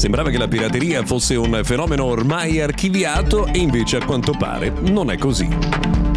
Sembrava che la pirateria fosse un fenomeno ormai archiviato e invece a quanto pare non è così.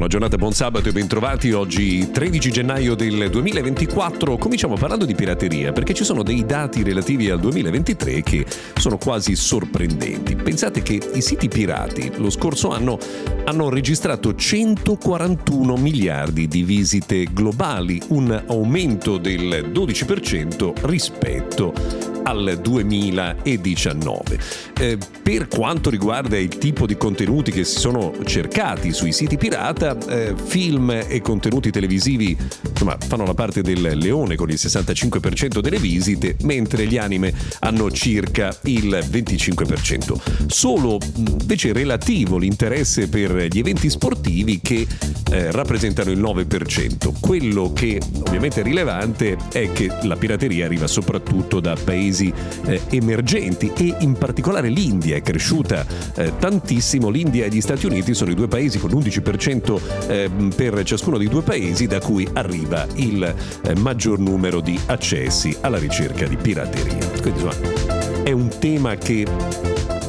Buona giornata, buon sabato e bentrovati. Oggi 13 gennaio del 2024 cominciamo parlando di pirateria perché ci sono dei dati relativi al 2023 che sono quasi sorprendenti. Pensate che i siti pirati lo scorso anno hanno registrato 141 miliardi di visite globali, un aumento del 12% rispetto al 2019. Eh, per quanto riguarda il tipo di contenuti che si sono cercati sui siti pirata, eh, film e contenuti televisivi insomma, fanno la parte del leone con il 65% delle visite, mentre gli anime hanno circa il 25%. Solo invece relativo l'interesse per gli eventi sportivi che eh, rappresentano il 9%. Quello che ovviamente è rilevante è che la pirateria arriva soprattutto da paesi eh, emergenti e in particolare l'India è cresciuta eh, tantissimo. L'India e gli Stati Uniti sono i due paesi con l'11% eh, per ciascuno dei due paesi da cui arriva il eh, maggior numero di accessi alla ricerca di pirateria. Quindi insomma è un tema che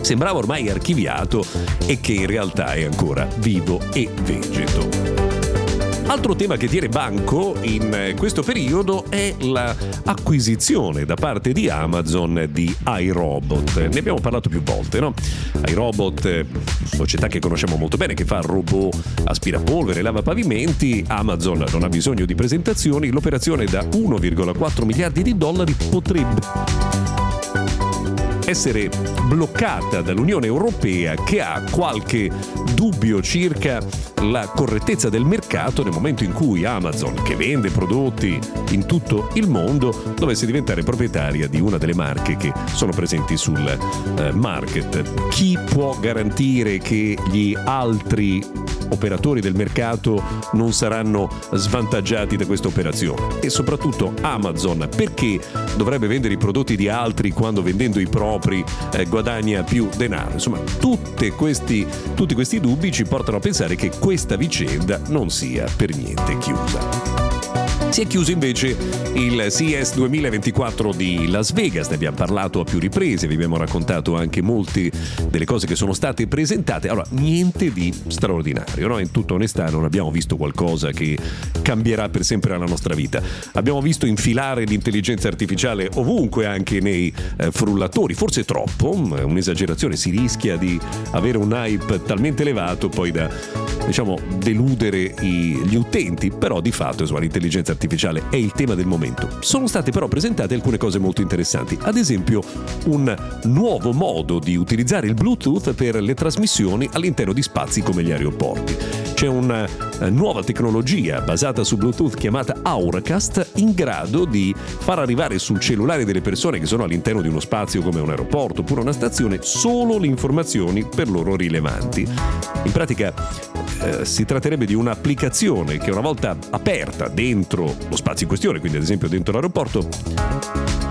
sembrava ormai archiviato e che in realtà è ancora vivo e vegeto. Altro tema che tiene banco in eh, questo periodo è l'acquisizione da parte di Amazon di iRobot. Ne abbiamo parlato più volte, no? iRobot, eh, società che conosciamo molto bene, che fa robot aspirapolvere, lava pavimenti. Amazon non ha bisogno di presentazioni. L'operazione da 1,4 miliardi di dollari potrebbe essere bloccata dall'Unione Europea che ha qualche dubbio circa la correttezza del mercato nel momento in cui Amazon, che vende prodotti in tutto il mondo, dovesse diventare proprietaria di una delle marche che sono presenti sul eh, market. Chi può garantire che gli altri operatori del mercato non saranno svantaggiati da questa operazione. E soprattutto Amazon perché dovrebbe vendere i prodotti di altri quando vendendo i propri eh, guadagna più denaro. Insomma questi, tutti questi dubbi ci portano a pensare che questa vicenda non sia per niente chiusa si è chiuso invece il CES 2024 di Las Vegas, ne abbiamo parlato a più riprese, vi abbiamo raccontato anche molte delle cose che sono state presentate. Allora, niente di straordinario, no? in tutta onestà non abbiamo visto qualcosa che cambierà per sempre la nostra vita. Abbiamo visto infilare l'intelligenza artificiale ovunque, anche nei eh, frullatori, forse troppo, un'esagerazione, si rischia di avere un hype talmente elevato poi da diciamo deludere i, gli utenti, però di fatto insomma, l'intelligenza artificiale è il tema del momento. Sono state però presentate alcune cose molto interessanti, ad esempio un nuovo modo di utilizzare il Bluetooth per le trasmissioni all'interno di spazi come gli aeroporti. C'è una eh, nuova tecnologia basata su Bluetooth chiamata Auracast in grado di far arrivare sul cellulare delle persone che sono all'interno di uno spazio come un aeroporto oppure una stazione solo le informazioni per loro rilevanti. In pratica eh, si tratterebbe di un'applicazione che una volta aperta dentro lo spazio in questione, quindi ad esempio dentro l'aeroporto,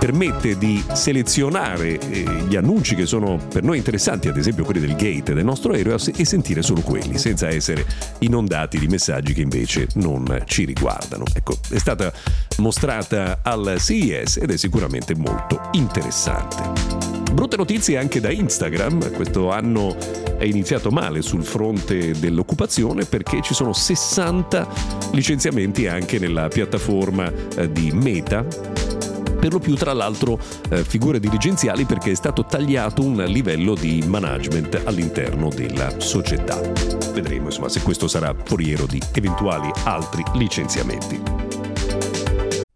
permette di selezionare eh, gli annunci che sono per noi interessanti, ad esempio quelli del gate del nostro aereo, e sentire solo quelli, senza essere inondati di messaggi che invece non ci riguardano. Ecco, è stata mostrata al CES ed è sicuramente molto interessante. Brutte notizie anche da Instagram, questo anno è iniziato male sul fronte dell'occupazione perché ci sono 60 licenziamenti anche nella piattaforma eh, di Meta per lo più tra l'altro eh, figure dirigenziali perché è stato tagliato un livello di management all'interno della società. Vedremo insomma se questo sarà foriero di eventuali altri licenziamenti.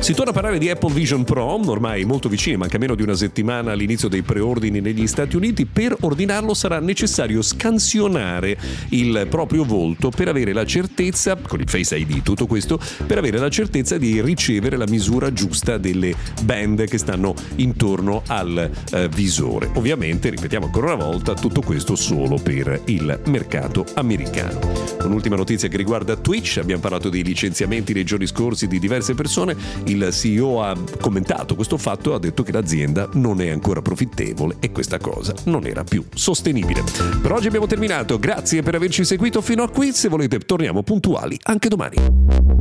Si torna a parlare di Apple Vision Pro, ormai molto vicini, manca meno di una settimana all'inizio dei preordini negli Stati Uniti. Per ordinarlo sarà necessario scansionare il proprio volto per avere la certezza, con il Face ID tutto questo, per avere la certezza di ricevere la misura giusta delle band che stanno intorno al eh, visore. Ovviamente, ripetiamo ancora una volta, tutto questo solo per il mercato americano. Un'ultima notizia che riguarda Twitch, abbiamo parlato dei licenziamenti nei giorni scorsi di diverse persone il CEO ha commentato questo fatto e ha detto che l'azienda non è ancora profittevole e questa cosa non era più sostenibile. Per oggi abbiamo terminato, grazie per averci seguito fino a qui, se volete torniamo puntuali anche domani.